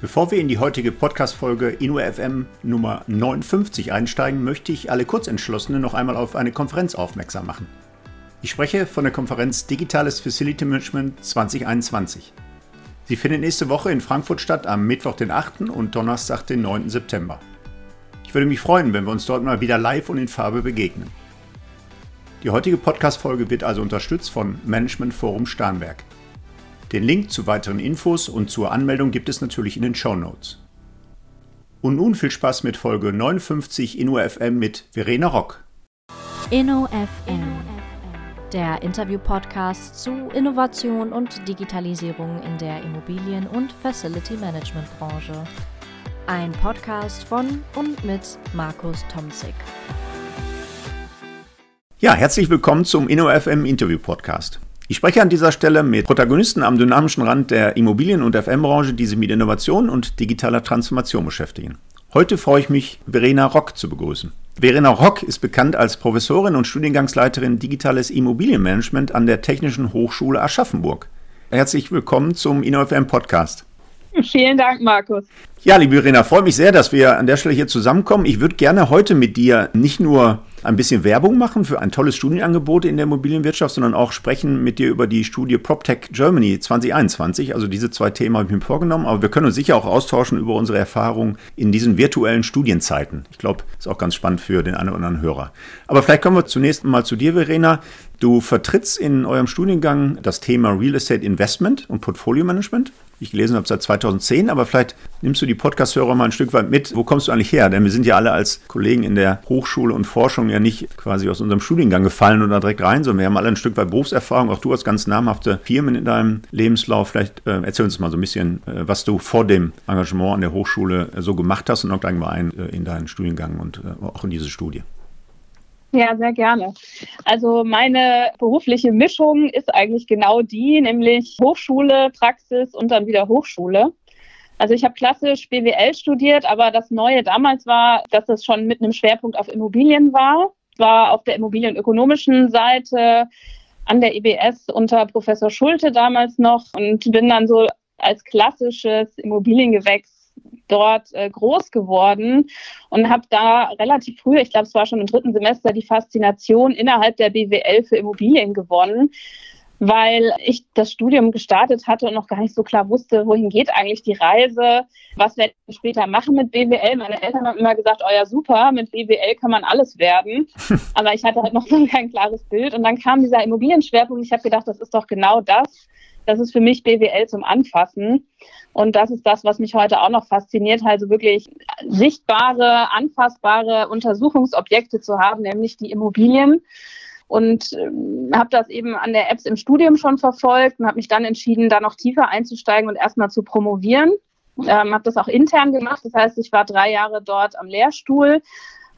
Bevor wir in die heutige Podcast-Folge InnoFM Nummer 59 einsteigen, möchte ich alle Kurzentschlossenen noch einmal auf eine Konferenz aufmerksam machen. Ich spreche von der Konferenz Digitales Facility Management 2021. Sie findet nächste Woche in Frankfurt statt, am Mittwoch, den 8. und Donnerstag, den 9. September. Ich würde mich freuen, wenn wir uns dort mal wieder live und in Farbe begegnen. Die heutige Podcast-Folge wird also unterstützt von Management Forum Starnberg. Den Link zu weiteren Infos und zur Anmeldung gibt es natürlich in den Show Notes. Und nun viel Spaß mit Folge 59 InnoFM mit Verena Rock. InnoFM, der Interview-Podcast zu Innovation und Digitalisierung in der Immobilien- und Facility-Management-Branche. Ein Podcast von und mit Markus Tomzig. Ja, herzlich willkommen zum InnoFM Interview Podcast. Ich spreche an dieser Stelle mit Protagonisten am dynamischen Rand der Immobilien- und FM-Branche, die sich mit Innovation und digitaler Transformation beschäftigen. Heute freue ich mich, Verena Rock zu begrüßen. Verena Rock ist bekannt als Professorin und Studiengangsleiterin Digitales Immobilienmanagement an der Technischen Hochschule Aschaffenburg. Herzlich willkommen zum InnoFM Podcast. Vielen Dank, Markus. Ja, liebe Verena, freue mich sehr, dass wir an der Stelle hier zusammenkommen. Ich würde gerne heute mit dir nicht nur ein bisschen Werbung machen für ein tolles Studienangebot in der Immobilienwirtschaft, sondern auch sprechen mit dir über die Studie PropTech Germany 2021. Also diese zwei Themen habe ich mir vorgenommen, aber wir können uns sicher auch austauschen über unsere Erfahrungen in diesen virtuellen Studienzeiten. Ich glaube, ist auch ganz spannend für den einen oder anderen Hörer. Aber vielleicht kommen wir zunächst mal zu dir, Verena. Du vertrittst in eurem Studiengang das Thema Real Estate Investment und Portfolio Management ich gelesen habe, seit 2010, aber vielleicht nimmst du die Podcast-Hörer mal ein Stück weit mit. Wo kommst du eigentlich her? Denn wir sind ja alle als Kollegen in der Hochschule und Forschung ja nicht quasi aus unserem Studiengang gefallen oder direkt rein, sondern wir haben alle ein Stück weit Berufserfahrung. Auch du hast ganz namhafte Firmen in deinem Lebenslauf. Vielleicht äh, erzähl uns mal so ein bisschen, äh, was du vor dem Engagement an der Hochschule äh, so gemacht hast und auch gleich mal ein äh, in deinen Studiengang und äh, auch in diese Studie. Ja, sehr gerne. Also meine berufliche Mischung ist eigentlich genau die, nämlich Hochschule, Praxis und dann wieder Hochschule. Also ich habe klassisch BWL studiert, aber das Neue damals war, dass es schon mit einem Schwerpunkt auf Immobilien war. War auf der immobilienökonomischen Seite an der IBS unter Professor Schulte damals noch und bin dann so als klassisches Immobiliengewächs dort äh, groß geworden und habe da relativ früh, ich glaube, es war schon im dritten Semester, die Faszination innerhalb der BWL für Immobilien gewonnen weil ich das Studium gestartet hatte und noch gar nicht so klar wusste, wohin geht eigentlich die Reise, was werde ich später machen mit BWL. Meine Eltern haben immer gesagt, oh ja, super, mit BWL kann man alles werden. Aber ich hatte halt noch so kein klares Bild. Und dann kam dieser Immobilienschwerpunkt. Ich habe gedacht, das ist doch genau das, das ist für mich BWL zum Anfassen. Und das ist das, was mich heute auch noch fasziniert, also wirklich sichtbare, anfassbare Untersuchungsobjekte zu haben, nämlich die Immobilien. Und ähm, habe das eben an der Apps im Studium schon verfolgt und habe mich dann entschieden, da noch tiefer einzusteigen und erstmal zu promovieren. Ähm, habe das auch intern gemacht. Das heißt, ich war drei Jahre dort am Lehrstuhl,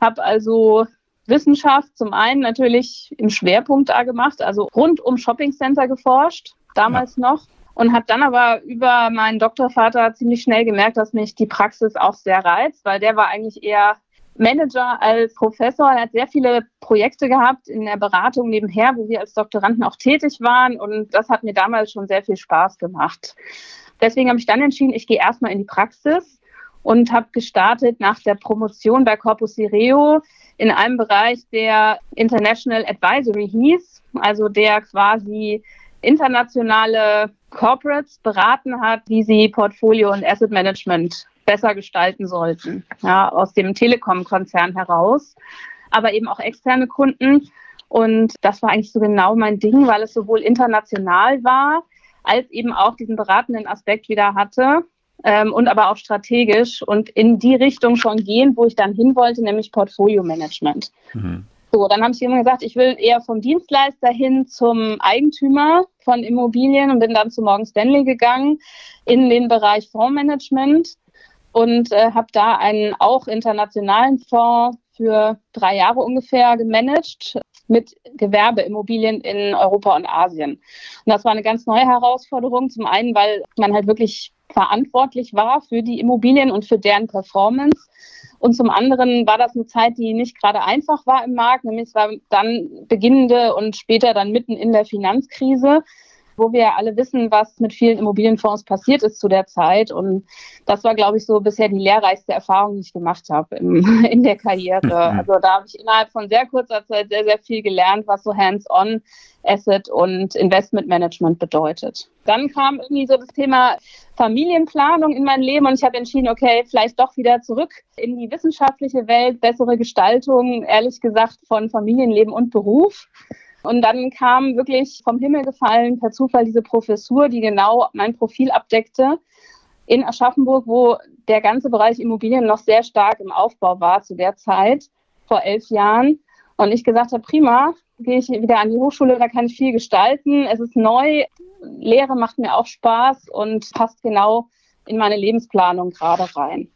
habe also Wissenschaft zum einen natürlich im Schwerpunkt da gemacht, also rund um Shopping Center geforscht, damals ja. noch. Und habe dann aber über meinen Doktorvater ziemlich schnell gemerkt, dass mich die Praxis auch sehr reizt, weil der war eigentlich eher Manager als Professor. Er hat sehr viele Projekte gehabt in der Beratung nebenher, wo wir als Doktoranden auch tätig waren. Und das hat mir damals schon sehr viel Spaß gemacht. Deswegen habe ich dann entschieden, ich gehe erstmal in die Praxis und habe gestartet nach der Promotion bei Corpus Sireo in einem Bereich, der International Advisory hieß, also der quasi internationale Corporates beraten hat, wie sie Portfolio und Asset Management besser gestalten sollten, ja, aus dem Telekom-Konzern heraus, aber eben auch externe Kunden. Und das war eigentlich so genau mein Ding, weil es sowohl international war, als eben auch diesen beratenden Aspekt wieder hatte ähm, und aber auch strategisch und in die Richtung schon gehen, wo ich dann hin wollte, nämlich Portfolio-Management. Mhm. So, dann habe ich immer gesagt, ich will eher vom Dienstleister hin zum Eigentümer von Immobilien und bin dann zu Morgan Stanley gegangen in den Bereich Fondsmanagement und äh, habe da einen auch internationalen Fonds für drei Jahre ungefähr gemanagt mit Gewerbeimmobilien in Europa und Asien. Und das war eine ganz neue Herausforderung. Zum einen, weil man halt wirklich verantwortlich war für die Immobilien und für deren Performance. Und zum anderen war das eine Zeit, die nicht gerade einfach war im Markt, nämlich es war dann beginnende und später dann mitten in der Finanzkrise wo wir alle wissen, was mit vielen Immobilienfonds passiert ist zu der Zeit. Und das war, glaube ich, so bisher die lehrreichste Erfahrung, die ich gemacht habe in der Karriere. Mhm. Also da habe ich innerhalb von sehr kurzer Zeit sehr, sehr viel gelernt, was so hands-on Asset und Investment Management bedeutet. Dann kam irgendwie so das Thema Familienplanung in mein Leben und ich habe entschieden, okay, vielleicht doch wieder zurück in die wissenschaftliche Welt, bessere Gestaltung, ehrlich gesagt, von Familienleben und Beruf. Und dann kam wirklich vom Himmel gefallen per Zufall diese Professur, die genau mein Profil abdeckte in Aschaffenburg, wo der ganze Bereich Immobilien noch sehr stark im Aufbau war zu der Zeit, vor elf Jahren. Und ich gesagt habe, prima, gehe ich wieder an die Hochschule, da kann ich viel gestalten. Es ist neu, Lehre macht mir auch Spaß und passt genau in meine Lebensplanung gerade rein.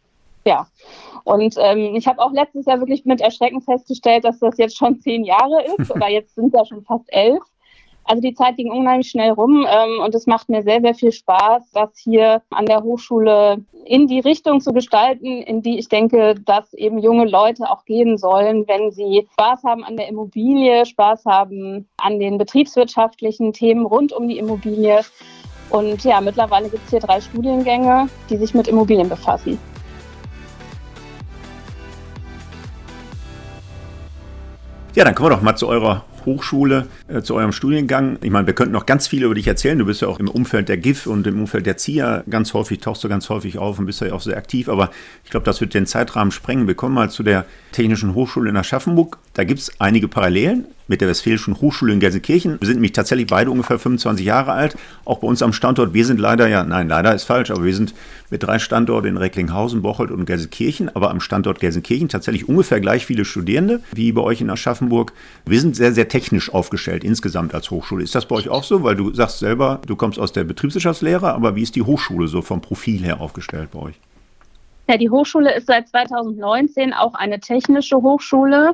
Ja, und ähm, ich habe auch letztes Jahr wirklich mit Erschrecken festgestellt, dass das jetzt schon zehn Jahre ist oder jetzt sind ja schon fast elf. Also die Zeit ging unheimlich schnell rum ähm, und es macht mir sehr, sehr viel Spaß, das hier an der Hochschule in die Richtung zu gestalten, in die ich denke, dass eben junge Leute auch gehen sollen, wenn sie Spaß haben an der Immobilie, Spaß haben an den betriebswirtschaftlichen Themen rund um die Immobilie. Und ja, mittlerweile gibt es hier drei Studiengänge, die sich mit Immobilien befassen. Ja, dann kommen wir doch mal zu eurer Hochschule, äh, zu eurem Studiengang. Ich meine, wir könnten noch ganz viel über dich erzählen. Du bist ja auch im Umfeld der GIF und im Umfeld der ZIA ganz häufig, tauchst du ganz häufig auf und bist ja auch sehr aktiv. Aber ich glaube, das wird den Zeitrahmen sprengen. Wir kommen mal zu der Technischen Hochschule in Aschaffenburg. Da gibt es einige Parallelen mit der Westfälischen Hochschule in Gelsenkirchen. Wir sind nämlich tatsächlich beide ungefähr 25 Jahre alt. Auch bei uns am Standort. Wir sind leider, ja, nein, leider ist falsch, aber wir sind mit drei Standorten in Recklinghausen, Bocholt und Gelsenkirchen. Aber am Standort Gelsenkirchen tatsächlich ungefähr gleich viele Studierende wie bei euch in Aschaffenburg. Wir sind sehr, sehr technisch aufgestellt insgesamt als Hochschule. Ist das bei euch auch so? Weil du sagst selber, du kommst aus der Betriebswirtschaftslehre, aber wie ist die Hochschule so vom Profil her aufgestellt bei euch? Ja, die Hochschule ist seit 2019 auch eine technische Hochschule.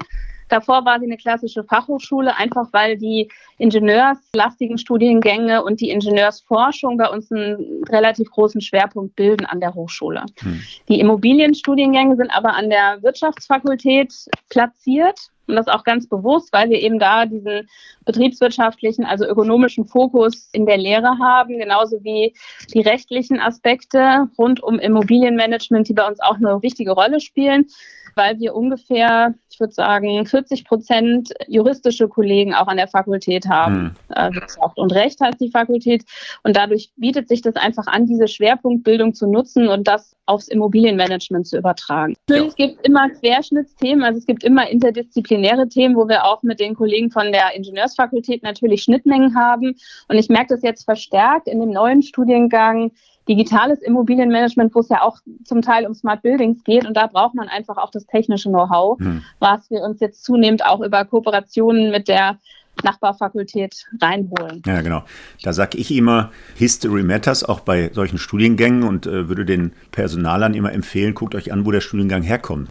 Davor war sie eine klassische Fachhochschule, einfach weil die ingenieurslastigen Studiengänge und die Ingenieursforschung bei uns einen relativ großen Schwerpunkt bilden an der Hochschule. Hm. Die Immobilienstudiengänge sind aber an der Wirtschaftsfakultät platziert. Und das auch ganz bewusst, weil wir eben da diesen betriebswirtschaftlichen, also ökonomischen Fokus in der Lehre haben, genauso wie die rechtlichen Aspekte rund um Immobilienmanagement, die bei uns auch eine wichtige Rolle spielen weil wir ungefähr, ich würde sagen, 40 Prozent juristische Kollegen auch an der Fakultät haben. Hm. Wirtschaft und Recht heißt die Fakultät. Und dadurch bietet sich das einfach an, diese Schwerpunktbildung zu nutzen und das aufs Immobilienmanagement zu übertragen. Natürlich ja. gibt es immer Querschnittsthemen, also es gibt immer interdisziplinäre Themen, wo wir auch mit den Kollegen von der Ingenieursfakultät natürlich Schnittmengen haben. Und ich merke das jetzt verstärkt in dem neuen Studiengang digitales Immobilienmanagement, wo es ja auch zum Teil um Smart Buildings geht. Und da braucht man einfach auch das technische Know-how, hm. was wir uns jetzt zunehmend auch über Kooperationen mit der Nachbarfakultät reinholen. Ja, genau. Da sage ich immer, History Matters, auch bei solchen Studiengängen und äh, würde den Personalern immer empfehlen, guckt euch an, wo der Studiengang herkommt.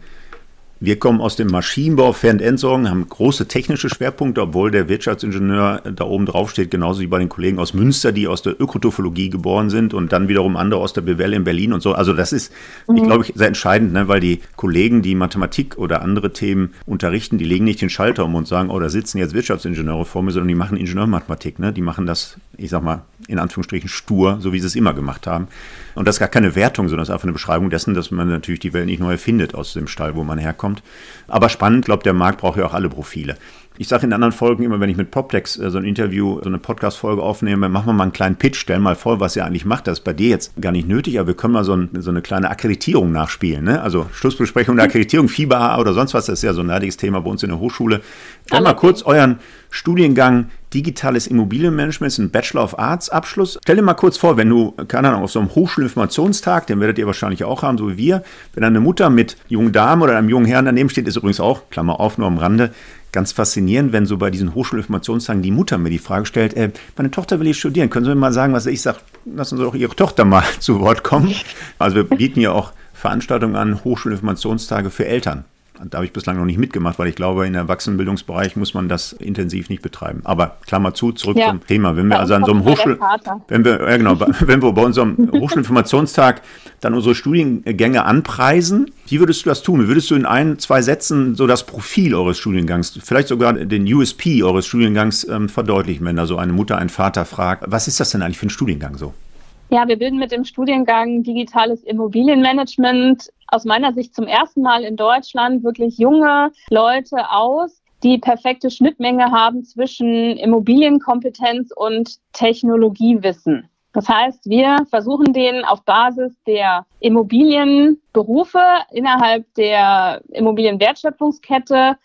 Wir kommen aus dem Maschinenbau, Fernentsorgung, haben große technische Schwerpunkte, obwohl der Wirtschaftsingenieur da oben drauf steht, genauso wie bei den Kollegen aus Münster, die aus der Ökotophologie geboren sind und dann wiederum andere aus der BWL in Berlin und so. Also das ist, mhm. ich glaube, sehr entscheidend, ne, weil die Kollegen, die Mathematik oder andere Themen unterrichten, die legen nicht den Schalter um und sagen, oh, da sitzen jetzt Wirtschaftsingenieure vor mir, sondern die machen Ingenieurmathematik. Ne? Die machen das, ich sag mal, in Anführungsstrichen stur, so wie sie es immer gemacht haben. Und das ist gar keine Wertung, sondern das ist einfach eine Beschreibung dessen, dass man natürlich die Welt nicht neu erfindet aus dem Stall, wo man herkommt. Aber spannend, glaube der Markt braucht ja auch alle Profile. Ich sage in anderen Folgen immer, wenn ich mit Poptex äh, so ein Interview, so eine Podcast-Folge aufnehme, machen wir mal einen kleinen Pitch, stellen mal vor, was ihr eigentlich macht. Das ist bei dir jetzt gar nicht nötig, aber wir können mal so, ein, so eine kleine Akkreditierung nachspielen. Ne? Also Schlussbesprechung der Akkreditierung, Fieber oder sonst was, das ist ja so ein nerdiges Thema bei uns in der Hochschule. Stell mal kurz euren Studiengang Digitales Immobilienmanagement, ist ein Bachelor of Arts Abschluss. Stell dir mal kurz vor, wenn du, keine Ahnung, auf so einem Hochschulinformationstag, den werdet ihr wahrscheinlich auch haben, so wie wir, wenn eine Mutter mit jungen Damen oder einem jungen Herrn daneben steht, ist übrigens auch, Klammer auf, nur am Rande, ganz faszinierend, wenn so bei diesen Hochschulinformationstagen die Mutter mir die Frage stellt, äh, meine Tochter will ich studieren, können Sie mir mal sagen, was ich sage? Lassen Sie doch Ihre Tochter mal zu Wort kommen. Also wir bieten ja auch Veranstaltungen an, Hochschulinformationstage für Eltern. Da habe ich bislang noch nicht mitgemacht, weil ich glaube, in Erwachsenenbildungsbereich muss man das intensiv nicht betreiben. Aber Klammer zu, zurück ja. zum Thema. Wenn wir also an so einem Hochschul, wenn wir, ja genau, wenn wir bei unserem Hochschulinformationstag dann unsere Studiengänge anpreisen, wie würdest du das tun? Wie würdest du in ein, zwei Sätzen so das Profil eures Studiengangs, vielleicht sogar den USP eures Studiengangs ähm, verdeutlichen, wenn da so eine Mutter, ein Vater fragt, was ist das denn eigentlich für ein Studiengang so? Ja, wir bilden mit dem Studiengang Digitales Immobilienmanagement aus meiner Sicht zum ersten Mal in Deutschland wirklich junge Leute aus, die perfekte Schnittmenge haben zwischen Immobilienkompetenz und Technologiewissen. Das heißt, wir versuchen denen auf Basis der Immobilienberufe innerhalb der Immobilienwertschöpfungskette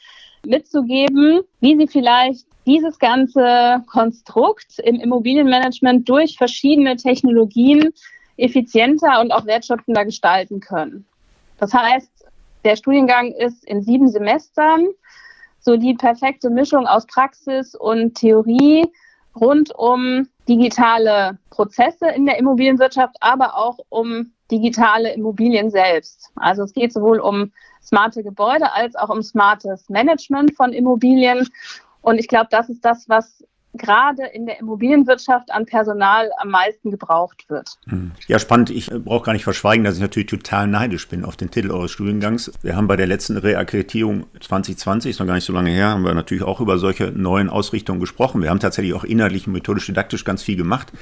mitzugeben, wie sie vielleicht dieses ganze Konstrukt im Immobilienmanagement durch verschiedene Technologien effizienter und auch wertschöpfender gestalten können. Das heißt, der Studiengang ist in sieben Semestern so die perfekte Mischung aus Praxis und Theorie rund um digitale Prozesse in der Immobilienwirtschaft, aber auch um digitale Immobilien selbst. Also es geht sowohl um smarte Gebäude als auch um smartes Management von Immobilien. Und ich glaube, das ist das, was gerade in der Immobilienwirtschaft an Personal am meisten gebraucht wird. Hm. Ja, spannend. Ich äh, brauche gar nicht verschweigen, dass ich natürlich total neidisch bin auf den Titel eures Studiengangs. Wir haben bei der letzten Reakkreditierung 2020, ist noch gar nicht so lange her, haben wir natürlich auch über solche neuen Ausrichtungen gesprochen. Wir haben tatsächlich auch inhaltlich, methodisch, didaktisch ganz viel gemacht.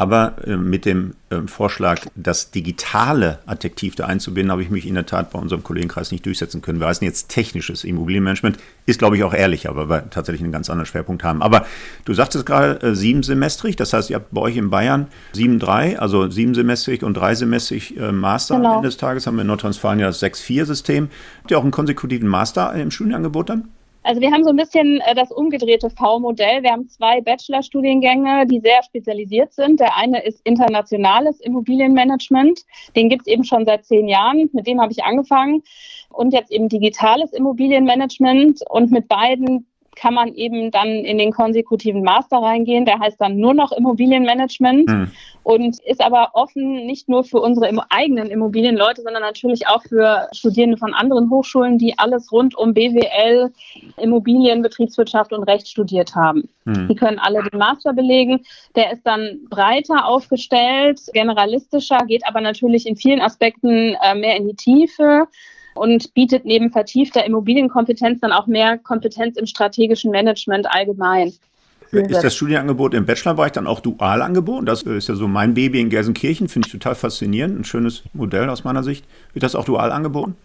Aber äh, mit dem äh, Vorschlag, das digitale Adjektiv da einzubinden, habe ich mich in der Tat bei unserem Kollegenkreis nicht durchsetzen können. Wir heißen jetzt technisches Immobilienmanagement. Ist, glaube ich, auch ehrlicher, weil wir tatsächlich einen ganz anderen Schwerpunkt haben. Aber du sagtest gerade äh, siebensemestrig, das heißt, ihr habt bei euch in Bayern sieben drei, also siebensemestrig und dreisemestrig äh, Master genau. am Ende des Tages. Haben wir in Nordrhein-Westfalen ja das 6-4-System. Habt ihr auch einen konsekutiven Master im Studienangebot dann? Also wir haben so ein bisschen äh, das umgedrehte V-Modell. Wir haben zwei Bachelorstudiengänge, die sehr spezialisiert sind. Der eine ist internationales Immobilienmanagement. Den gibt es eben schon seit zehn Jahren. Mit dem habe ich angefangen. Und jetzt eben digitales Immobilienmanagement. Und mit beiden kann man eben dann in den konsekutiven Master reingehen. Der heißt dann nur noch Immobilienmanagement mhm. und ist aber offen nicht nur für unsere eigenen Immobilienleute, sondern natürlich auch für Studierende von anderen Hochschulen, die alles rund um BWL, Immobilien, Betriebswirtschaft und Recht studiert haben. Mhm. Die können alle den Master belegen. Der ist dann breiter aufgestellt, generalistischer, geht aber natürlich in vielen Aspekten äh, mehr in die Tiefe und bietet neben vertiefter Immobilienkompetenz dann auch mehr Kompetenz im strategischen Management allgemein. Ist das Studienangebot im Bachelorbereich dann auch dual angeboten? Das ist ja so mein Baby in Gelsenkirchen, finde ich total faszinierend, ein schönes Modell aus meiner Sicht. Wird das auch dual angeboten?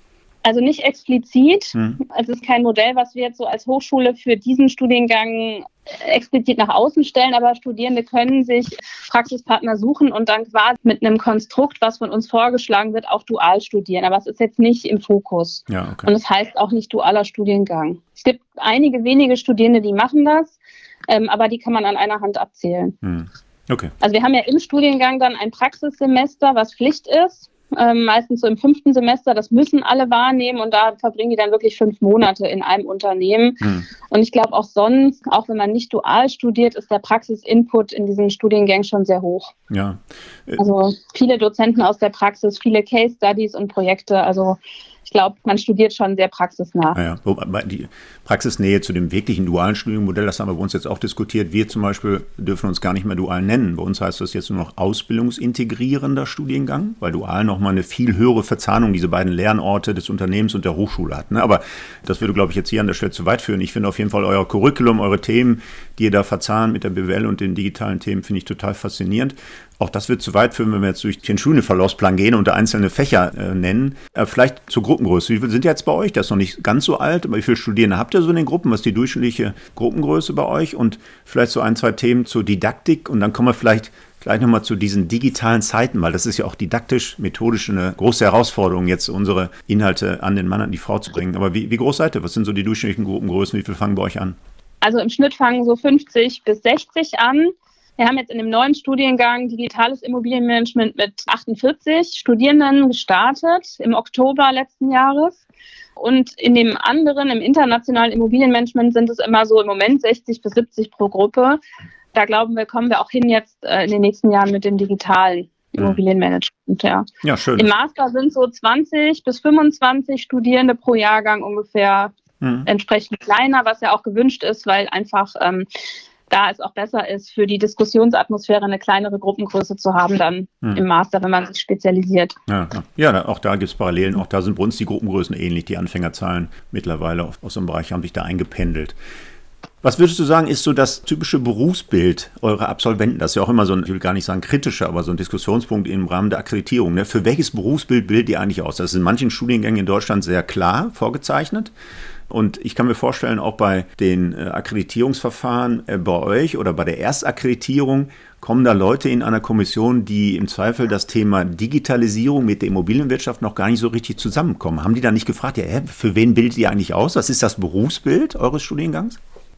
Also nicht explizit. Hm. Es ist kein Modell, was wir jetzt so als Hochschule für diesen Studiengang explizit nach außen stellen, aber Studierende können sich Praxispartner suchen und dann quasi mit einem Konstrukt, was von uns vorgeschlagen wird, auch dual studieren. Aber es ist jetzt nicht im Fokus. Ja, okay. Und es das heißt auch nicht dualer Studiengang. Es gibt einige wenige Studierende, die machen das, ähm, aber die kann man an einer Hand abzählen. Hm. Okay. Also wir haben ja im Studiengang dann ein Praxissemester, was Pflicht ist ähm, meistens so im fünften Semester. Das müssen alle wahrnehmen und da verbringen die dann wirklich fünf Monate in einem Unternehmen. Mhm. Und ich glaube auch sonst, auch wenn man nicht dual studiert, ist der Praxisinput in diesen Studiengängen schon sehr hoch. Ja. Also viele Dozenten aus der Praxis, viele Case Studies und Projekte. Also ich glaube, man studiert schon sehr praxisnah. Ja. Die Praxisnähe zu dem wirklichen dualen Studienmodell, das haben wir bei uns jetzt auch diskutiert. Wir zum Beispiel dürfen uns gar nicht mehr dual nennen. Bei uns heißt das jetzt nur noch ausbildungsintegrierender Studiengang, weil dual nochmal eine viel höhere Verzahnung diese beiden Lernorte des Unternehmens und der Hochschule hat. Ne? Aber das würde, glaube ich, jetzt hier an der Stelle zu weit führen. Ich finde auf jeden Fall euer Curriculum, eure Themen, die ihr da verzahnt mit der BWL und den digitalen Themen, finde ich total faszinierend. Auch das wird zu weit führen, wenn wir jetzt durch den Schulverlaufsplan gehen und da einzelne Fächer äh, nennen. Äh, vielleicht zur Gruppengröße. Wie viele sind jetzt bei euch? Das ist noch nicht ganz so alt, aber wie viele Studierende habt ihr so in den Gruppen? Was ist die durchschnittliche Gruppengröße bei euch? Und vielleicht so ein, zwei Themen zur Didaktik und dann kommen wir vielleicht gleich nochmal zu diesen digitalen Zeiten, weil das ist ja auch didaktisch, methodisch eine große Herausforderung, jetzt unsere Inhalte an den Mann, an die Frau zu bringen. Aber wie, wie groß seid ihr? Was sind so die durchschnittlichen Gruppengrößen? Wie viele fangen bei euch an? Also im Schnitt fangen so 50 bis 60 an. Wir haben jetzt in dem neuen Studiengang Digitales Immobilienmanagement mit 48 Studierenden gestartet im Oktober letzten Jahres. Und in dem anderen, im internationalen Immobilienmanagement, sind es immer so im Moment 60 bis 70 pro Gruppe. Da glauben wir, kommen wir auch hin jetzt äh, in den nächsten Jahren mit dem Digitalen. Immobilienmanagement, ja. Ja, schön. Im Master sind so 20 bis 25 Studierende pro Jahrgang ungefähr mhm. entsprechend kleiner, was ja auch gewünscht ist, weil einfach ähm, da es auch besser ist, für die Diskussionsatmosphäre eine kleinere Gruppengröße zu haben, dann mhm. im Master, wenn man sich spezialisiert. Ja, ja auch da gibt es Parallelen. Auch da sind bei uns die Gruppengrößen ähnlich. Die Anfängerzahlen mittlerweile aus dem Bereich haben sich da eingependelt. Was würdest du sagen, ist so das typische Berufsbild eurer Absolventen? Das ist ja auch immer so ein, ich will gar nicht sagen kritischer, aber so ein Diskussionspunkt im Rahmen der Akkreditierung. Ne? Für welches Berufsbild bildet ihr eigentlich aus? Das ist in manchen Studiengängen in Deutschland sehr klar vorgezeichnet. Und ich kann mir vorstellen, auch bei den äh, Akkreditierungsverfahren äh, bei euch oder bei der Erstakkreditierung kommen da Leute in einer Kommission, die im Zweifel das Thema Digitalisierung mit der Immobilienwirtschaft noch gar nicht so richtig zusammenkommen. Haben die da nicht gefragt, ja, für wen bildet ihr eigentlich aus? Was ist das Berufsbild eures Studiengangs?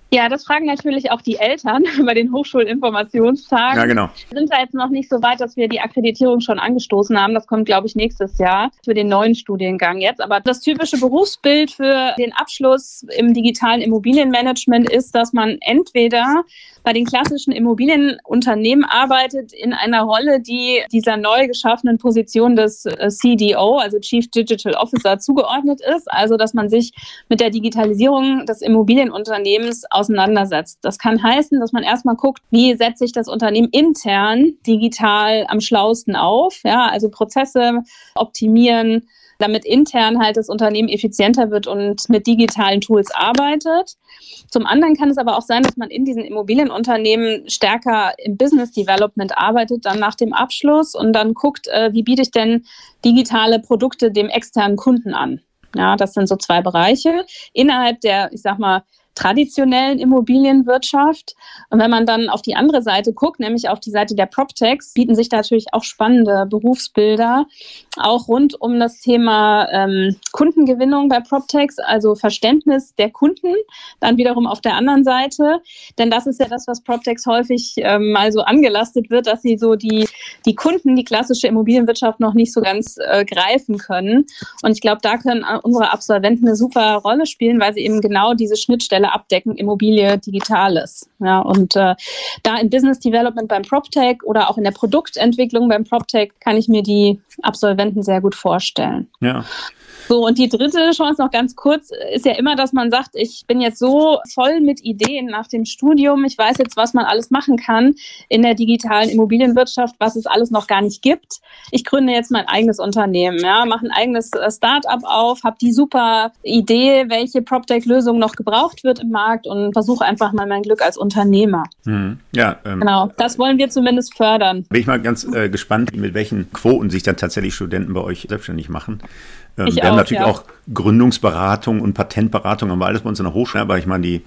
Ja, das fragen natürlich auch die Eltern bei den Hochschulinformationstagen. Ja, genau. Wir sind da jetzt noch nicht so weit, dass wir die Akkreditierung schon angestoßen haben. Das kommt, glaube ich, nächstes Jahr für den neuen Studiengang jetzt. Aber das typische Berufsbild für den Abschluss im digitalen Immobilienmanagement ist, dass man entweder bei den klassischen Immobilienunternehmen arbeitet in einer Rolle, die dieser neu geschaffenen Position des äh, CDO, also Chief Digital Officer, zugeordnet ist. Also, dass man sich mit der Digitalisierung des Immobilienunternehmens auseinandersetzt. Das kann heißen, dass man erstmal guckt, wie setze ich das Unternehmen intern digital am schlausten auf. Ja, also Prozesse optimieren, damit intern halt das Unternehmen effizienter wird und mit digitalen Tools arbeitet. Zum anderen kann es aber auch sein, dass man in diesen Immobilienunternehmen stärker im Business Development arbeitet, dann nach dem Abschluss und dann guckt, äh, wie biete ich denn digitale Produkte dem externen Kunden an. Ja, das sind so zwei Bereiche. Innerhalb der, ich sag mal, traditionellen Immobilienwirtschaft. Und wenn man dann auf die andere Seite guckt, nämlich auf die Seite der PropTechs, bieten sich natürlich auch spannende Berufsbilder, auch rund um das Thema ähm, Kundengewinnung bei PropTechs, also Verständnis der Kunden, dann wiederum auf der anderen Seite. Denn das ist ja das, was PropTechs häufig ähm, mal so angelastet wird, dass sie so die, die Kunden, die klassische Immobilienwirtschaft noch nicht so ganz äh, greifen können. Und ich glaube, da können unsere Absolventen eine super Rolle spielen, weil sie eben genau diese Schnittstelle alle abdecken, Immobilie, Digitales. Ja, und äh, da im Business Development beim PropTech oder auch in der Produktentwicklung beim PropTech kann ich mir die Absolventen sehr gut vorstellen. Ja. So, und die dritte Chance noch ganz kurz ist ja immer, dass man sagt, ich bin jetzt so voll mit Ideen nach dem Studium. Ich weiß jetzt, was man alles machen kann in der digitalen Immobilienwirtschaft, was es alles noch gar nicht gibt. Ich gründe jetzt mein eigenes Unternehmen, ja, mache ein eigenes äh, Startup auf, habe die super Idee, welche PropTech-Lösung noch gebraucht wird im Markt und versuche einfach mal mein Glück als Unternehmer. Hm. Ja, ähm, genau. Das wollen wir zumindest fördern. Bin ich mal ganz äh, gespannt, mit welchen Quoten sich dann tatsächlich Studenten bei euch selbstständig machen. Ähm, wir auch, haben natürlich ja. auch Gründungsberatung und Patentberatung, haben wir alles bei uns in der Hochschule, aber ich meine, die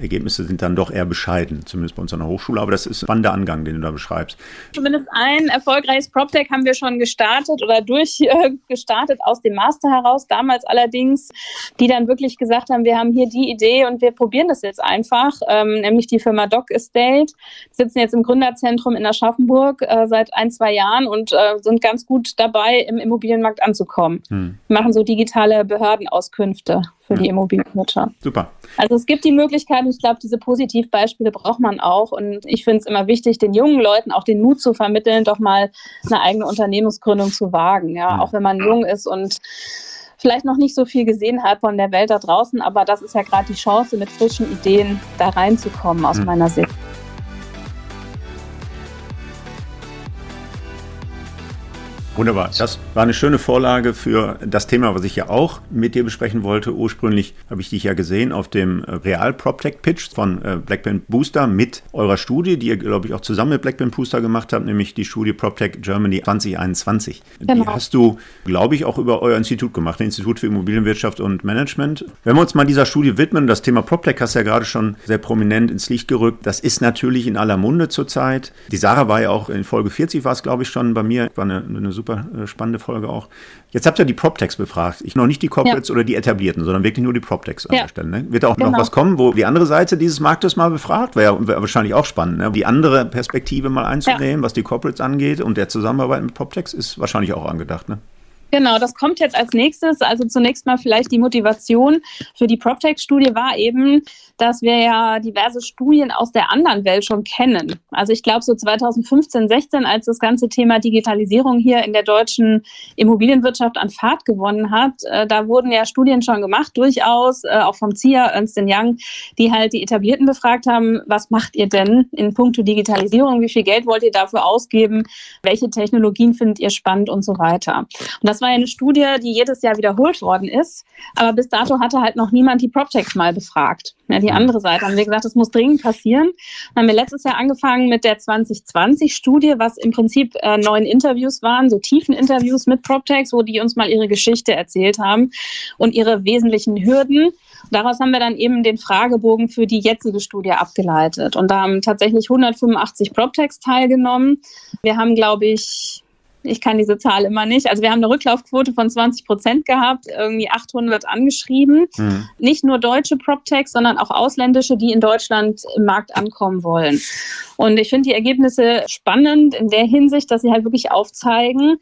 Ergebnisse sind dann doch eher bescheiden, zumindest bei uns an der Hochschule. Aber das ist ein spannender Angang, den du da beschreibst. Zumindest ein erfolgreiches PropTech haben wir schon gestartet oder durchgestartet äh, aus dem Master heraus, damals allerdings, die dann wirklich gesagt haben, wir haben hier die Idee und wir probieren das jetzt einfach, ähm, nämlich die Firma Doc Estate. Sitzen jetzt im Gründerzentrum in Aschaffenburg äh, seit ein, zwei Jahren und äh, sind ganz gut dabei, im Immobilienmarkt anzukommen. Hm. Machen so digitale Behördenauskünfte für hm. die Immobilienwirtschaft. Super. Also es gibt die Möglichkeit, ich glaube, diese Positivbeispiele braucht man auch. Und ich finde es immer wichtig, den jungen Leuten auch den Mut zu vermitteln, doch mal eine eigene Unternehmensgründung zu wagen. Ja, auch wenn man jung ist und vielleicht noch nicht so viel gesehen hat von der Welt da draußen, aber das ist ja gerade die Chance, mit frischen Ideen da reinzukommen, aus mhm. meiner Sicht. Wunderbar. Das war eine schöne Vorlage für das Thema, was ich ja auch mit dir besprechen wollte. Ursprünglich habe ich dich ja gesehen auf dem äh, Real PropTech Pitch von äh, Blackband Booster mit eurer Studie, die ihr, glaube ich, auch zusammen mit Blackband Booster gemacht habt, nämlich die Studie PropTech Germany 2021. Genau. Die hast du, glaube ich, auch über euer Institut gemacht, das Institut für Immobilienwirtschaft und Management. Wenn wir uns mal dieser Studie widmen, das Thema PropTech hast du ja gerade schon sehr prominent ins Licht gerückt. Das ist natürlich in aller Munde zurzeit. Die Sarah war ja auch in Folge 40, war es, glaube ich, schon bei mir. War eine, eine super äh, spannende Folge auch. Jetzt habt ihr die PropTechs befragt. Ich noch nicht die Corporates ja. oder die etablierten, sondern wirklich nur die PropTechs an ja. der Stelle. Ne? Wird auch genau. noch was kommen, wo die andere Seite dieses Marktes mal befragt? Wäre wär wahrscheinlich auch spannend, ne? die andere Perspektive mal einzunehmen, ja. was die Corporates angeht. Und der Zusammenarbeit mit PropTechs ist wahrscheinlich auch angedacht. Ne? Genau, das kommt jetzt als nächstes. Also zunächst mal vielleicht die Motivation für die PropTech-Studie war eben, dass wir ja diverse Studien aus der anderen Welt schon kennen. Also ich glaube so 2015, 16, als das ganze Thema Digitalisierung hier in der deutschen Immobilienwirtschaft an Fahrt gewonnen hat, äh, da wurden ja Studien schon gemacht, durchaus, äh, auch vom ZIA, Ernst Young, die halt die Etablierten befragt haben, was macht ihr denn in puncto Digitalisierung, wie viel Geld wollt ihr dafür ausgeben, welche Technologien findet ihr spannend und so weiter. Und das war ja eine Studie, die jedes Jahr wiederholt worden ist. Aber bis dato hatte halt noch niemand die PropTechs mal befragt. Ja, die andere Seite haben wir gesagt, das muss dringend passieren. Dann haben wir letztes Jahr angefangen mit der 2020-Studie, was im Prinzip äh, neun Interviews waren, so tiefen Interviews mit PropTechs, wo die uns mal ihre Geschichte erzählt haben und ihre wesentlichen Hürden. Daraus haben wir dann eben den Fragebogen für die jetzige Studie abgeleitet. Und da haben tatsächlich 185 PropTechs teilgenommen. Wir haben, glaube ich, ich kann diese Zahl immer nicht. Also wir haben eine Rücklaufquote von 20 Prozent gehabt, irgendwie 800 angeschrieben. Mhm. Nicht nur deutsche PropTechs, sondern auch ausländische, die in Deutschland im Markt ankommen wollen. Und ich finde die Ergebnisse spannend in der Hinsicht, dass sie halt wirklich aufzeigen,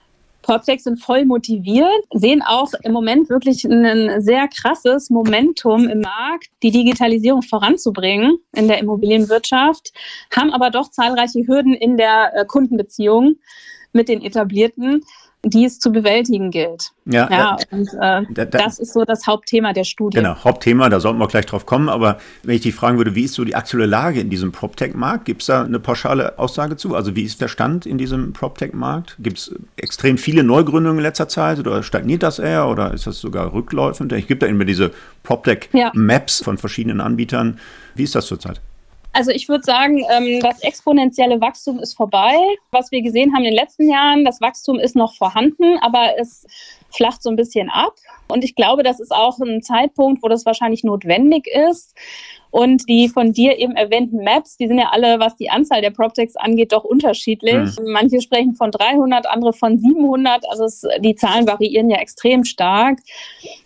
PropTechs sind voll motiviert, sehen auch im Moment wirklich ein sehr krasses Momentum im Markt, die Digitalisierung voranzubringen in der Immobilienwirtschaft, haben aber doch zahlreiche Hürden in der äh, Kundenbeziehung mit den etablierten, die es zu bewältigen gilt. Ja, ja da, und äh, da, da, das ist so das Hauptthema der Studie. Genau, Hauptthema, da sollten wir gleich drauf kommen. Aber wenn ich dich fragen würde, wie ist so die aktuelle Lage in diesem PropTech-Markt? Gibt es da eine pauschale Aussage zu? Also wie ist der Stand in diesem PropTech-Markt? Gibt es extrem viele Neugründungen in letzter Zeit oder stagniert das eher oder ist das sogar rückläufend? Ich gibt da immer diese PropTech-Maps ja. von verschiedenen Anbietern. Wie ist das zurzeit? Also ich würde sagen, ähm, das exponentielle Wachstum ist vorbei. Was wir gesehen haben in den letzten Jahren, das Wachstum ist noch vorhanden, aber es flacht so ein bisschen ab. Und ich glaube, das ist auch ein Zeitpunkt, wo das wahrscheinlich notwendig ist. Und die von dir eben erwähnten Maps, die sind ja alle, was die Anzahl der PropTechs angeht, doch unterschiedlich. Mhm. Manche sprechen von 300, andere von 700. Also es, die Zahlen variieren ja extrem stark.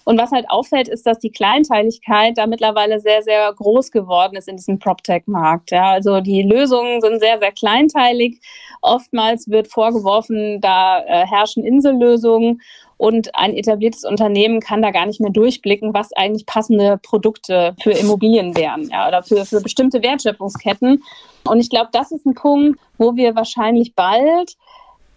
Und was halt auffällt, ist, dass die Kleinteiligkeit da mittlerweile sehr, sehr groß geworden ist in diesem PropTech-Markt. Ja, also die Lösungen sind sehr, sehr kleinteilig. Oftmals wird vorgeworfen, da äh, herrschen Insellösungen und ein etabliertes Unternehmen kann da gar nicht mehr durchblicken, was eigentlich passende Produkte für Immobilien wären ja, oder für, für bestimmte Wertschöpfungsketten. Und ich glaube, das ist ein Punkt, wo wir wahrscheinlich bald,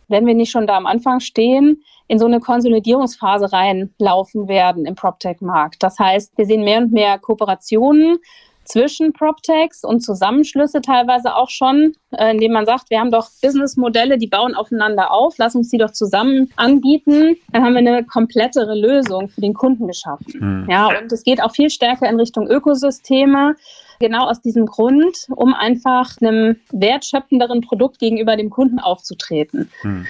wenn wir nicht schon da am Anfang stehen, in so eine Konsolidierungsphase reinlaufen werden im PropTech-Markt. Das heißt, wir sehen mehr und mehr Kooperationen zwischen PropTechs und Zusammenschlüsse teilweise auch schon, äh, indem man sagt, wir haben doch Businessmodelle, die bauen aufeinander auf, lass uns die doch zusammen anbieten. Dann haben wir eine komplettere Lösung für den Kunden geschaffen. Mhm. Ja, und es geht auch viel stärker in Richtung Ökosysteme. Genau aus diesem Grund, um einfach einem wertschöpfenderen Produkt gegenüber dem Kunden aufzutreten. Mhm.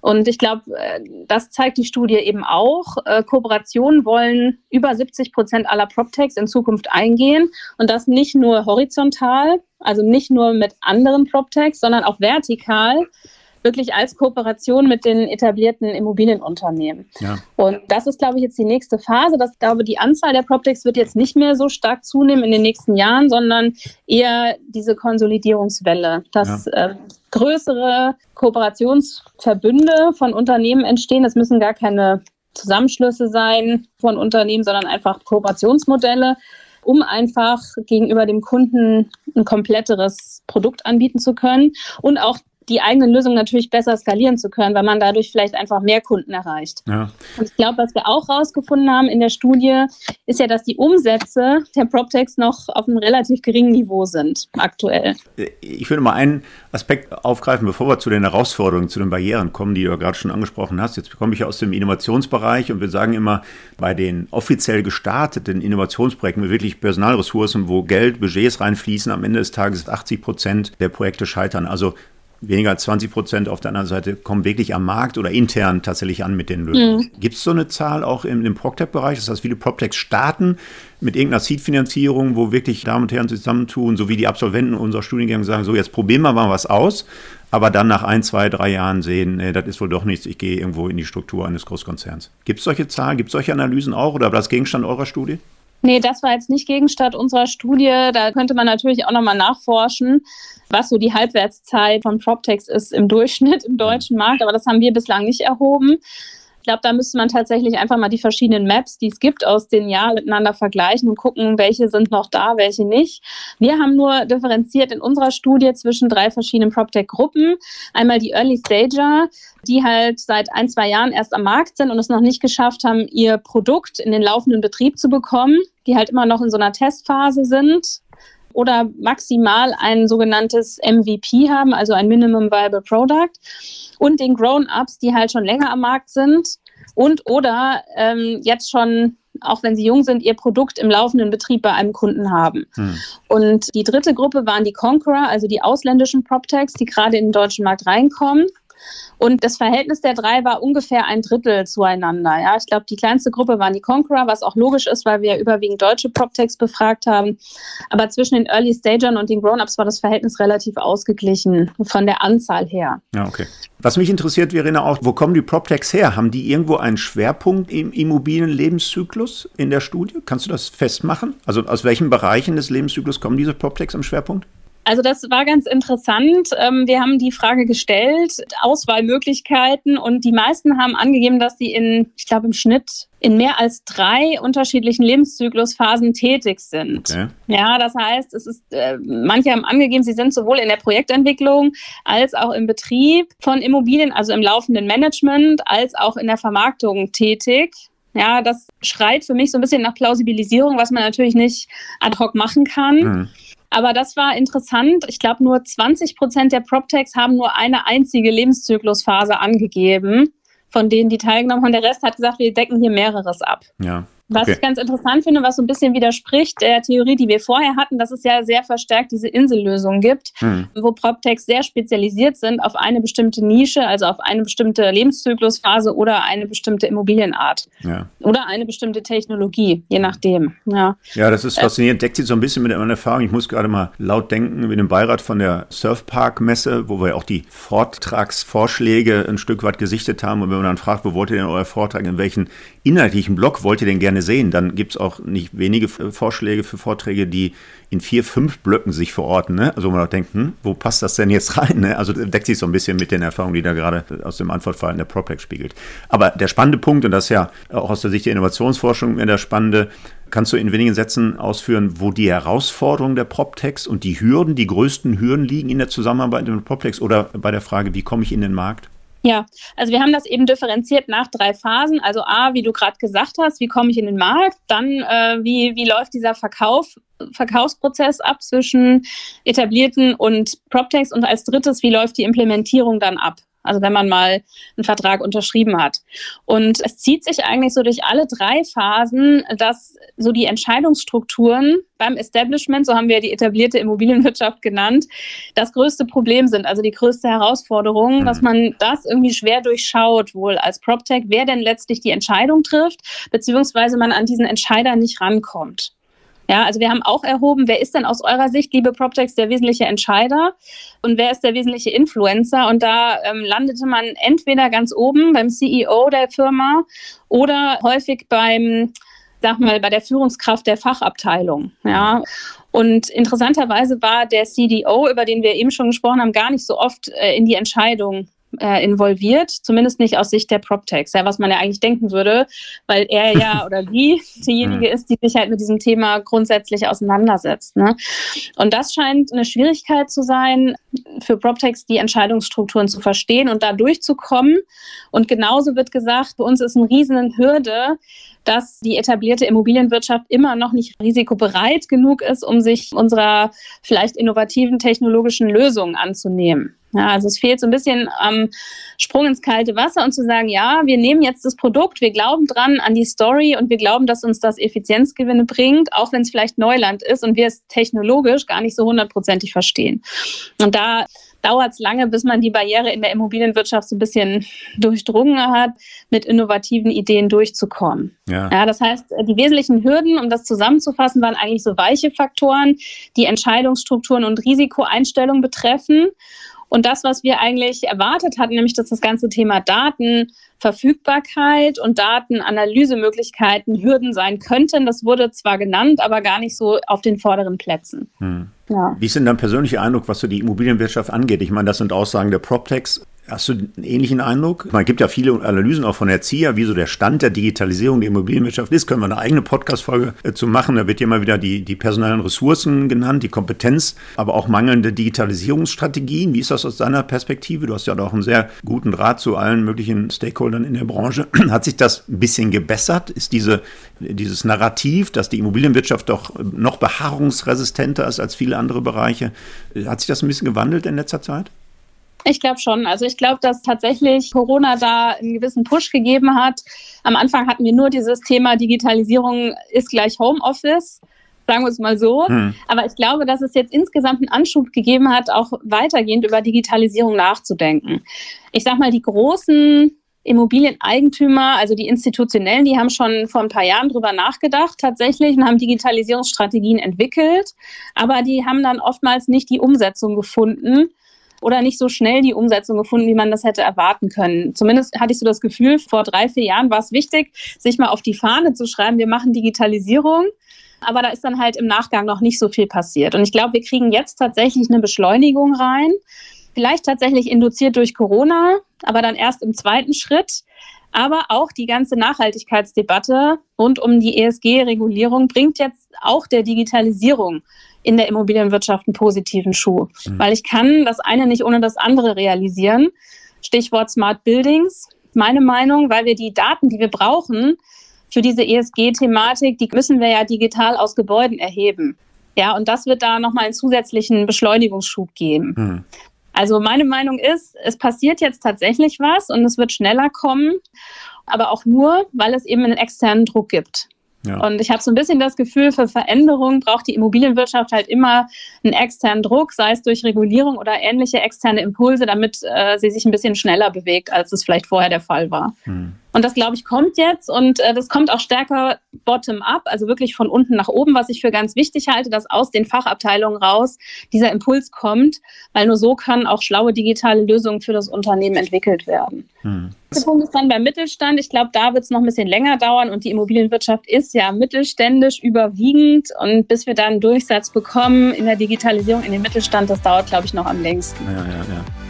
Und ich glaube, äh, das zeigt die Studie eben auch. Äh, Kooperationen wollen über 70 Prozent aller PropTechs in Zukunft eingehen und das nicht nur horizontal, also nicht nur mit anderen PropTechs, sondern auch vertikal wirklich als Kooperation mit den etablierten Immobilienunternehmen. Ja. Und das ist, glaube ich, jetzt die nächste Phase. Das, glaube die Anzahl der PropTechs wird jetzt nicht mehr so stark zunehmen in den nächsten Jahren, sondern eher diese Konsolidierungswelle, dass ja. äh, größere Kooperationsverbünde von Unternehmen entstehen. Das müssen gar keine Zusammenschlüsse sein von Unternehmen, sondern einfach Kooperationsmodelle, um einfach gegenüber dem Kunden ein kompletteres Produkt anbieten zu können und auch die eigenen Lösungen natürlich besser skalieren zu können, weil man dadurch vielleicht einfach mehr Kunden erreicht. Ja. Und ich glaube, was wir auch herausgefunden haben in der Studie, ist ja, dass die Umsätze der PropTechs noch auf einem relativ geringen Niveau sind aktuell. Ich würde mal einen Aspekt aufgreifen, bevor wir zu den Herausforderungen, zu den Barrieren kommen, die du ja gerade schon angesprochen hast. Jetzt komme ich ja aus dem Innovationsbereich und wir sagen immer, bei den offiziell gestarteten Innovationsprojekten mit wirklich Personalressourcen, wo Geld, Budgets reinfließen, am Ende des Tages 80 Prozent der Projekte scheitern. Also weniger als 20 Prozent auf der anderen Seite kommen wirklich am Markt oder intern tatsächlich an mit den Lösungen. Mhm. Gibt es so eine Zahl auch im, im PropTech-Bereich? Das heißt, viele PropTechs starten mit irgendeiner Seed-Finanzierung, wo wirklich Damen und Herren zusammentun, so wie die Absolventen unserer Studiengänge sagen, so jetzt probieren wir mal was aus, aber dann nach ein, zwei, drei Jahren sehen, nee, das ist wohl doch nichts, ich gehe irgendwo in die Struktur eines Großkonzerns. Gibt es solche Zahlen, gibt es solche Analysen auch oder war das Gegenstand eurer Studie? Nee, das war jetzt nicht Gegenstand unserer Studie. Da könnte man natürlich auch nochmal nachforschen, was so die Halbwertszeit von PropTechs ist im Durchschnitt im deutschen Markt. Aber das haben wir bislang nicht erhoben. glaube, da müsste man tatsächlich einfach mal die verschiedenen Maps, die es gibt, aus den Jahren miteinander vergleichen und gucken, welche sind noch da, welche nicht. Wir haben nur differenziert in unserer Studie zwischen drei verschiedenen PropTech-Gruppen. Einmal die Early Stager, die halt seit ein, zwei Jahren erst am Markt sind und es noch nicht geschafft haben, ihr Produkt in den laufenden Betrieb zu bekommen, die halt immer noch in so einer Testphase sind oder maximal ein sogenanntes MVP haben, also ein Minimum Viable Product. Und den Grown-ups, die halt schon länger am Markt sind und oder ähm, jetzt schon auch wenn sie jung sind, ihr Produkt im laufenden Betrieb bei einem Kunden haben. Hm. Und die dritte Gruppe waren die Conqueror, also die ausländischen PropTechs, die gerade in den deutschen Markt reinkommen. Und das Verhältnis der drei war ungefähr ein Drittel zueinander. Ja, ich glaube, die kleinste Gruppe waren die Conqueror, was auch logisch ist, weil wir überwiegend deutsche PropTechs befragt haben. Aber zwischen den Early Stagern und den Grown-Ups war das Verhältnis relativ ausgeglichen von der Anzahl her. Ja, okay. Was mich interessiert, Verena, auch, wo kommen die PropTechs her? Haben die irgendwo einen Schwerpunkt im Immobilienlebenszyklus in der Studie? Kannst du das festmachen? Also aus welchen Bereichen des Lebenszyklus kommen diese PropTechs am Schwerpunkt? Also das war ganz interessant. Ähm, wir haben die Frage gestellt, Auswahlmöglichkeiten und die meisten haben angegeben, dass sie in, ich glaube im Schnitt in mehr als drei unterschiedlichen Lebenszyklusphasen tätig sind. Okay. Ja, das heißt, es ist, äh, manche haben angegeben, sie sind sowohl in der Projektentwicklung als auch im Betrieb von Immobilien, also im laufenden Management, als auch in der Vermarktung tätig. Ja, das schreit für mich so ein bisschen nach Plausibilisierung, was man natürlich nicht ad hoc machen kann. Mhm. Aber das war interessant. Ich glaube, nur 20 Prozent der PropTechs haben nur eine einzige Lebenszyklusphase angegeben, von denen die teilgenommen haben. Der Rest hat gesagt, wir decken hier mehreres ab. Ja. Was okay. ich ganz interessant finde, was so ein bisschen widerspricht der Theorie, die wir vorher hatten, dass es ja sehr verstärkt diese Insellösungen gibt, hm. wo PropTechs sehr spezialisiert sind auf eine bestimmte Nische, also auf eine bestimmte Lebenszyklusphase oder eine bestimmte Immobilienart. Ja. Oder eine bestimmte Technologie, je nachdem. Ja, ja das ist faszinierend. Deckt sich so ein bisschen mit meiner Erfahrung. Ich muss gerade mal laut denken, mit dem Beirat von der Surfpark-Messe, wo wir auch die Vortragsvorschläge ein Stück weit gesichtet haben. Und wenn man dann fragt, wo wollt ihr denn euer Vortrag, in welchen inhaltlichen Block wollt ihr denn gerne sehen, dann gibt es auch nicht wenige Vorschläge für Vorträge, die in vier, fünf Blöcken sich verorten. Ne? Also man auch denkt, hm, wo passt das denn jetzt rein? Ne? Also deckt sich so ein bisschen mit den Erfahrungen, die da gerade aus dem Antwortverhalten der PropTech spiegelt. Aber der spannende Punkt, und das ist ja auch aus der Sicht der Innovationsforschung der spannende, Kannst du in wenigen Sätzen ausführen, wo die Herausforderungen der PropTechs und die Hürden, die größten Hürden liegen in der Zusammenarbeit mit PropTechs oder bei der Frage, wie komme ich in den Markt? Ja, also wir haben das eben differenziert nach drei Phasen. Also A, wie du gerade gesagt hast, wie komme ich in den Markt? Dann, äh, wie, wie läuft dieser Verkauf, Verkaufsprozess ab zwischen etablierten und PropTechs? Und als drittes, wie läuft die Implementierung dann ab? Also wenn man mal einen Vertrag unterschrieben hat. Und es zieht sich eigentlich so durch alle drei Phasen, dass so die Entscheidungsstrukturen beim Establishment, so haben wir die etablierte Immobilienwirtschaft genannt, das größte Problem sind, also die größte Herausforderung, mhm. dass man das irgendwie schwer durchschaut, wohl als PropTech, wer denn letztlich die Entscheidung trifft, beziehungsweise man an diesen Entscheider nicht rankommt. Ja, also wir haben auch erhoben, wer ist denn aus eurer Sicht, liebe PropTechs, der wesentliche Entscheider und wer ist der wesentliche Influencer? Und da ähm, landete man entweder ganz oben beim CEO der Firma oder häufig beim sag mal, bei der Führungskraft der Fachabteilung. Ja. Und interessanterweise war der CDO, über den wir eben schon gesprochen haben, gar nicht so oft äh, in die Entscheidung äh, involviert, zumindest nicht aus Sicht der PropTechs, ja, was man ja eigentlich denken würde, weil er ja oder sie diejenige ist, die sich halt mit diesem Thema grundsätzlich auseinandersetzt. Ne? Und das scheint eine Schwierigkeit zu sein, für PropTechs die Entscheidungsstrukturen zu verstehen und da durchzukommen. Und genauso wird gesagt, für uns ist eine riesen Hürde, dass die etablierte Immobilienwirtschaft immer noch nicht risikobereit genug ist, um sich unserer vielleicht innovativen technologischen Lösungen anzunehmen. Ja, also es fehlt so ein bisschen am Sprung ins kalte Wasser und zu sagen, ja, wir nehmen jetzt das Produkt, wir glauben dran an die Story und wir glauben, dass uns das Effizienzgewinne bringt, auch wenn es vielleicht Neuland ist und wir es technologisch gar nicht so hundertprozentig verstehen. Und da dauert es lange, bis man die Barriere in der Immobilienwirtschaft so ein bisschen durchdrungen hat, mit innovativen Ideen durchzukommen. Ja. ja. das heißt, die wesentlichen Hürden, um das zusammenzufassen, waren eigentlich so weiche Faktoren, die Entscheidungsstrukturen und Risikoeinstellungen betreffen. Und das, was wir eigentlich erwartet hatten, nämlich dass das ganze Thema Datenverfügbarkeit und Datenanalysemöglichkeiten Hürden sein könnten, das wurde zwar genannt, aber gar nicht so auf den vorderen Plätzen. Hm. Ja. Wie ist denn dein persönlicher Eindruck, was so die Immobilienwirtschaft angeht? Ich meine, das sind Aussagen der PropTechs. Hast du einen ähnlichen Eindruck? Man gibt ja viele Analysen auch von Erzieher, wie so der Stand der Digitalisierung der Immobilienwirtschaft ist. Können wir eine eigene Podcast-Folge äh, zu machen. Da wird ja immer wieder die, die personellen Ressourcen genannt, die Kompetenz, aber auch mangelnde Digitalisierungsstrategien. Wie ist das aus deiner Perspektive? Du hast ja auch einen sehr guten Draht zu allen möglichen Stakeholdern in der Branche. Hat sich das ein bisschen gebessert? Ist diese, dieses Narrativ, dass die Immobilienwirtschaft doch noch beharrungsresistenter ist als viele andere Bereiche, hat sich das ein bisschen gewandelt in letzter Zeit? Ich glaube schon. Also ich glaube, dass tatsächlich Corona da einen gewissen Push gegeben hat. Am Anfang hatten wir nur dieses Thema Digitalisierung ist gleich Homeoffice sagen wir es mal so. Hm. Aber ich glaube, dass es jetzt insgesamt einen Anschub gegeben hat, auch weitergehend über Digitalisierung nachzudenken. Ich sage mal, die großen Immobilieneigentümer, also die institutionellen, die haben schon vor ein paar Jahren drüber nachgedacht tatsächlich und haben Digitalisierungsstrategien entwickelt, aber die haben dann oftmals nicht die Umsetzung gefunden oder nicht so schnell die Umsetzung gefunden, wie man das hätte erwarten können. Zumindest hatte ich so das Gefühl, vor drei, vier Jahren war es wichtig, sich mal auf die Fahne zu schreiben, wir machen Digitalisierung. Aber da ist dann halt im Nachgang noch nicht so viel passiert. Und ich glaube, wir kriegen jetzt tatsächlich eine Beschleunigung rein. Vielleicht tatsächlich induziert durch Corona, aber dann erst im zweiten Schritt. Aber auch die ganze Nachhaltigkeitsdebatte rund um die ESG-Regulierung bringt jetzt auch der Digitalisierung in der Immobilienwirtschaft einen positiven Schuh. Mhm. Weil ich kann das eine nicht ohne das andere realisieren. Stichwort Smart Buildings. Meine Meinung, weil wir die Daten, die wir brauchen für diese ESG-Thematik, die müssen wir ja digital aus Gebäuden erheben. Ja, und das wird da nochmal einen zusätzlichen Beschleunigungsschub geben. Mhm. Also meine Meinung ist, es passiert jetzt tatsächlich was und es wird schneller kommen, aber auch nur, weil es eben einen externen Druck gibt. Ja. Und ich habe so ein bisschen das Gefühl, für Veränderungen braucht die Immobilienwirtschaft halt immer einen externen Druck, sei es durch Regulierung oder ähnliche externe Impulse, damit äh, sie sich ein bisschen schneller bewegt, als es vielleicht vorher der Fall war. Hm. Und das, glaube ich, kommt jetzt und äh, das kommt auch stärker bottom-up, also wirklich von unten nach oben, was ich für ganz wichtig halte, dass aus den Fachabteilungen raus dieser Impuls kommt, weil nur so können auch schlaue digitale Lösungen für das Unternehmen entwickelt werden. Hm. Der Punkt ist dann beim Mittelstand. Ich glaube, da wird es noch ein bisschen länger dauern und die Immobilienwirtschaft ist ja mittelständisch überwiegend und bis wir dann einen Durchsatz bekommen in der Digitalisierung in den Mittelstand, das dauert, glaube ich, noch am längsten. Ja, ja, ja.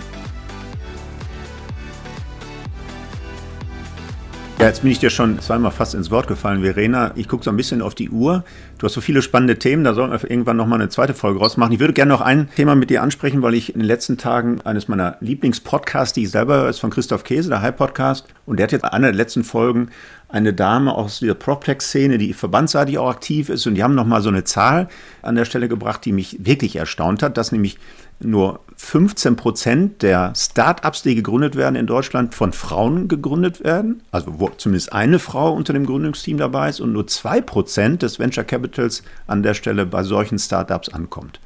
Ja, jetzt bin ich dir schon zweimal fast ins Wort gefallen, Verena. Ich gucke so ein bisschen auf die Uhr. Du hast so viele spannende Themen, da sollten wir irgendwann nochmal eine zweite Folge rausmachen. Ich würde gerne noch ein Thema mit dir ansprechen, weil ich in den letzten Tagen eines meiner Lieblingspodcasts, die ich selber höre, ist von Christoph Käse, der High Podcast. Und der hat jetzt einer der letzten Folgen eine Dame aus der PropTech-Szene, die verbandsseitig auch aktiv ist. Und die haben nochmal so eine Zahl an der Stelle gebracht, die mich wirklich erstaunt hat, dass nämlich nur 15 Prozent der Start-ups, die gegründet werden in Deutschland, von Frauen gegründet werden. Also wo zumindest eine Frau unter dem Gründungsteam dabei ist und nur zwei Prozent des Venture Capitals an der Stelle bei solchen Start-ups ankommt.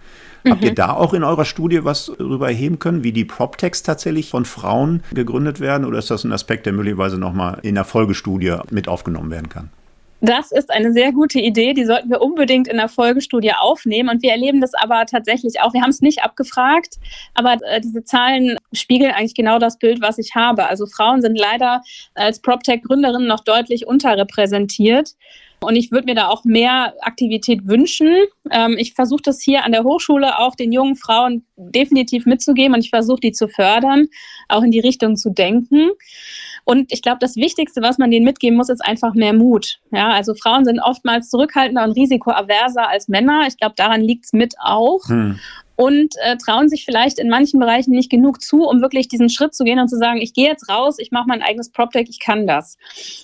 Mhm. Habt ihr da auch in eurer Studie was darüber erheben können, wie die PropTechs tatsächlich von Frauen gegründet werden? Oder ist das ein Aspekt, der möglicherweise nochmal in der Folgestudie mit aufgenommen werden kann? Das ist eine sehr gute Idee, die sollten wir unbedingt in der Folgestudie aufnehmen. Und wir erleben das aber tatsächlich auch. Wir haben es nicht abgefragt, aber äh, diese Zahlen spiegeln eigentlich genau das Bild, was ich habe. Also Frauen sind leider als PropTech-Gründerinnen noch deutlich unterrepräsentiert. Und ich würde mir da auch mehr Aktivität wünschen. Ähm, ich versuche das hier an der Hochschule auch den jungen Frauen definitiv mitzugeben und ich versuche die zu fördern, auch in die Richtung zu denken. Und ich glaube, das Wichtigste, was man denen mitgeben muss, ist einfach mehr Mut. Ja, also Frauen sind oftmals zurückhaltender und risikoaverser als Männer. Ich glaube, daran liegt es mit auch. Hm und äh, trauen sich vielleicht in manchen Bereichen nicht genug zu, um wirklich diesen Schritt zu gehen und zu sagen, ich gehe jetzt raus, ich mache mein eigenes PropTech, ich kann das.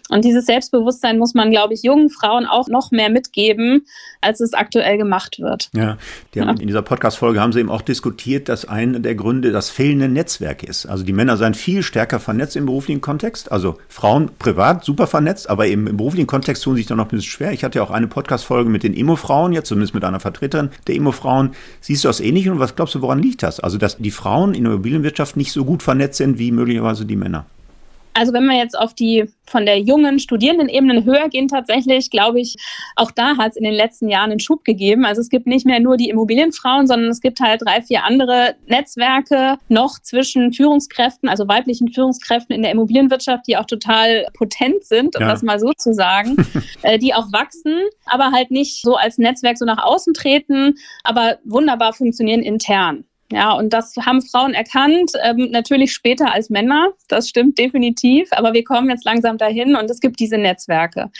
Und dieses Selbstbewusstsein muss man, glaube ich, jungen Frauen auch noch mehr mitgeben, als es aktuell gemacht wird. Ja, die haben, ja. in dieser Podcast-Folge haben sie eben auch diskutiert, dass einer der Gründe das fehlende Netzwerk ist. Also die Männer seien viel stärker vernetzt im beruflichen Kontext, also Frauen privat super vernetzt, aber eben im beruflichen Kontext tun sich da noch ein bisschen schwer. Ich hatte ja auch eine Podcast-Folge mit den Emo-Frauen, jetzt zumindest mit einer Vertreterin der Emo-Frauen. Siehst du das ähnlich? Und was glaubst du, woran liegt das? Also, dass die Frauen in der Immobilienwirtschaft nicht so gut vernetzt sind wie möglicherweise die Männer. Also wenn wir jetzt auf die von der jungen Studierendenebene höher gehen, tatsächlich, glaube ich, auch da hat es in den letzten Jahren einen Schub gegeben. Also es gibt nicht mehr nur die Immobilienfrauen, sondern es gibt halt drei, vier andere Netzwerke noch zwischen Führungskräften, also weiblichen Führungskräften in der Immobilienwirtschaft, die auch total potent sind, um ja. das mal so zu sagen, äh, die auch wachsen, aber halt nicht so als Netzwerk so nach außen treten, aber wunderbar funktionieren intern. Ja, und das haben Frauen erkannt, ähm, natürlich später als Männer, das stimmt definitiv, aber wir kommen jetzt langsam dahin und es gibt diese Netzwerke.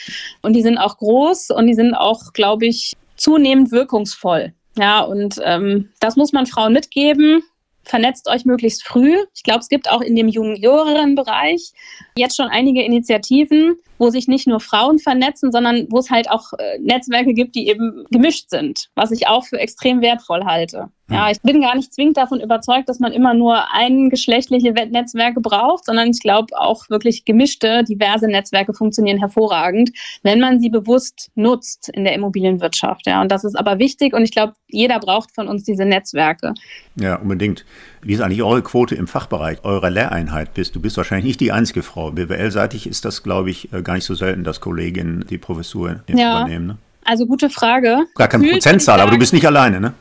Und die sind auch groß und die sind auch, glaube ich, zunehmend wirkungsvoll. Ja, und ähm, das muss man Frauen mitgeben vernetzt euch möglichst früh. Ich glaube, es gibt auch in dem Juniorenbereich jetzt schon einige Initiativen, wo sich nicht nur Frauen vernetzen, sondern wo es halt auch äh, Netzwerke gibt, die eben gemischt sind, was ich auch für extrem wertvoll halte. Ja, hm. ich bin gar nicht zwingend davon überzeugt, dass man immer nur ein geschlechtliche Netzwerke braucht, sondern ich glaube auch wirklich gemischte, diverse Netzwerke funktionieren hervorragend, wenn man sie bewusst nutzt in der Immobilienwirtschaft. Ja, und das ist aber wichtig und ich glaube, jeder braucht von uns diese Netzwerke. Ja, unbedingt. Wie ist eigentlich eure Quote im Fachbereich, eurer Lehreinheit bist? Du bist wahrscheinlich nicht die einzige Frau. BWL-seitig ist das, glaube ich, äh, gar nicht so selten, dass Kolleginnen die Professur ja. übernehmen. Ne? Also gute Frage. Gar keine Prozentzahl, aber du bist nicht alleine, ne?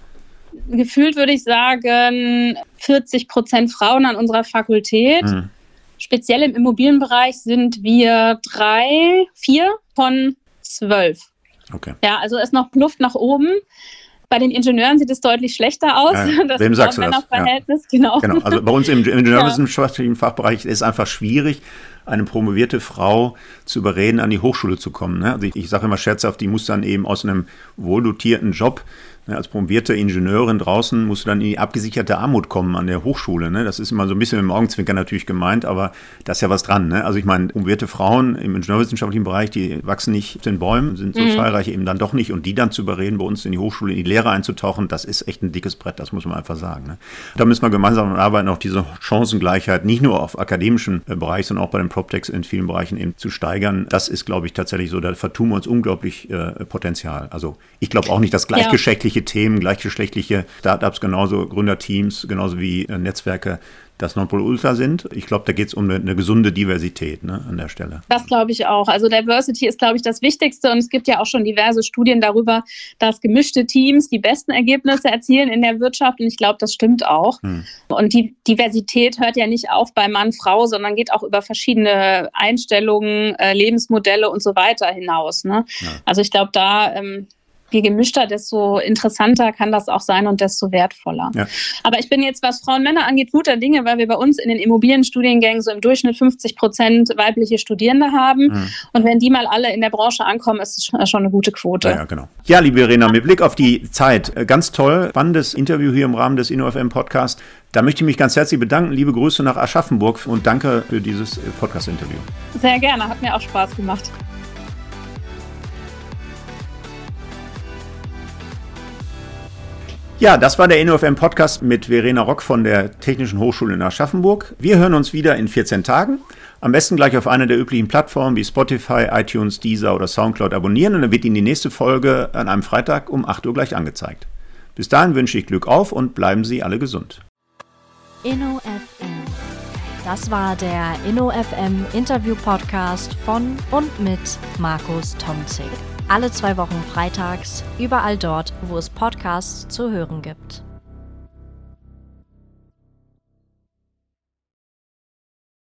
gefühlt würde ich sagen 40 Prozent Frauen an unserer Fakultät. Mhm. Speziell im Immobilienbereich sind wir drei, vier von zwölf. Okay. Ja, also ist noch Luft nach oben. Bei den Ingenieuren sieht es deutlich schlechter aus. Das wem sagst du das? Verhältnis, ja. genau. genau. Also bei uns im Ingenieurwissenschaftlichen ja. Fachbereich ist es einfach schwierig, eine promovierte Frau zu überreden, an die Hochschule zu kommen. Ne? Also ich, ich sage immer scherzhaft, die muss dann eben aus einem wohldotierten Job Ne, als promovierte Ingenieurin draußen musst du dann in die abgesicherte Armut kommen an der Hochschule. Ne? Das ist immer so ein bisschen mit dem Augenzwinkern natürlich gemeint, aber da ist ja was dran. Ne? Also ich meine, promovierte Frauen im ingenieurwissenschaftlichen Bereich, die wachsen nicht auf den Bäumen, sind so mhm. zahlreich eben dann doch nicht. Und die dann zu überreden, bei uns in die Hochschule, in die Lehre einzutauchen, das ist echt ein dickes Brett, das muss man einfach sagen. Ne? Da müssen wir gemeinsam arbeiten, auch diese Chancengleichheit nicht nur auf akademischen äh, Bereich, sondern auch bei den PropTechs in vielen Bereichen eben zu steigern. Das ist, glaube ich, tatsächlich so, da vertun wir uns unglaublich äh, Potenzial. Also ich glaube auch nicht, dass gleichgeschlechtliche gleichgeschlechtliche Themen, gleichgeschlechtliche Startups, genauso Gründerteams, genauso wie äh, Netzwerke das Nonplusultra sind. Ich glaube, da geht es um eine, eine, gesunde Diversität ne, an der Stelle. Das glaube ich auch. Also Diversity ist, glaube ich, das Wichtigste. Und es gibt ja auch schon diverse Studien darüber, dass gemischte Teams die besten Ergebnisse erzielen in der Wirtschaft. Und ich glaube, das stimmt auch. Hm. Und die Diversität hört ja nicht auf bei Mann, Frau, sondern geht auch über verschiedene Einstellungen, äh, Lebensmodelle und so weiter hinaus. Ne? Ja. Also ich glaube, da ähm, je gemischter, desto interessanter kann das auch sein und desto wertvoller. Ja. Aber ich bin jetzt, was Frauen und Männer angeht, guter Dinge, weil wir bei uns in den Immobilienstudiengängen so im Durchschnitt 50 Prozent weibliche Studierende haben. Mhm. Und wenn die mal alle in der Branche ankommen, ist es schon eine gute Quote. Ja, ja, genau. Ja, liebe Verena, mit Blick auf die Zeit, äh, ganz toll, spannendes Interview hier im Rahmen des InnoFM Podcast. Da möchte ich mich ganz herzlich bedanken. Liebe Grüße nach Aschaffenburg und danke für dieses äh, Podcast-Interview. Sehr gerne, hat mir auch Spaß gemacht. Ja, das war der InnoFM Podcast mit Verena Rock von der Technischen Hochschule in Aschaffenburg. Wir hören uns wieder in 14 Tagen. Am besten gleich auf einer der üblichen Plattformen wie Spotify, iTunes, Deezer oder Soundcloud abonnieren und dann wird Ihnen die nächste Folge an einem Freitag um 8 Uhr gleich angezeigt. Bis dahin wünsche ich Glück auf und bleiben Sie alle gesund. InnoFM. Das war der InnoFM Interview Podcast von und mit Markus Tomzig. Alle zwei Wochen freitags, überall dort, wo es Podcasts zu hören gibt.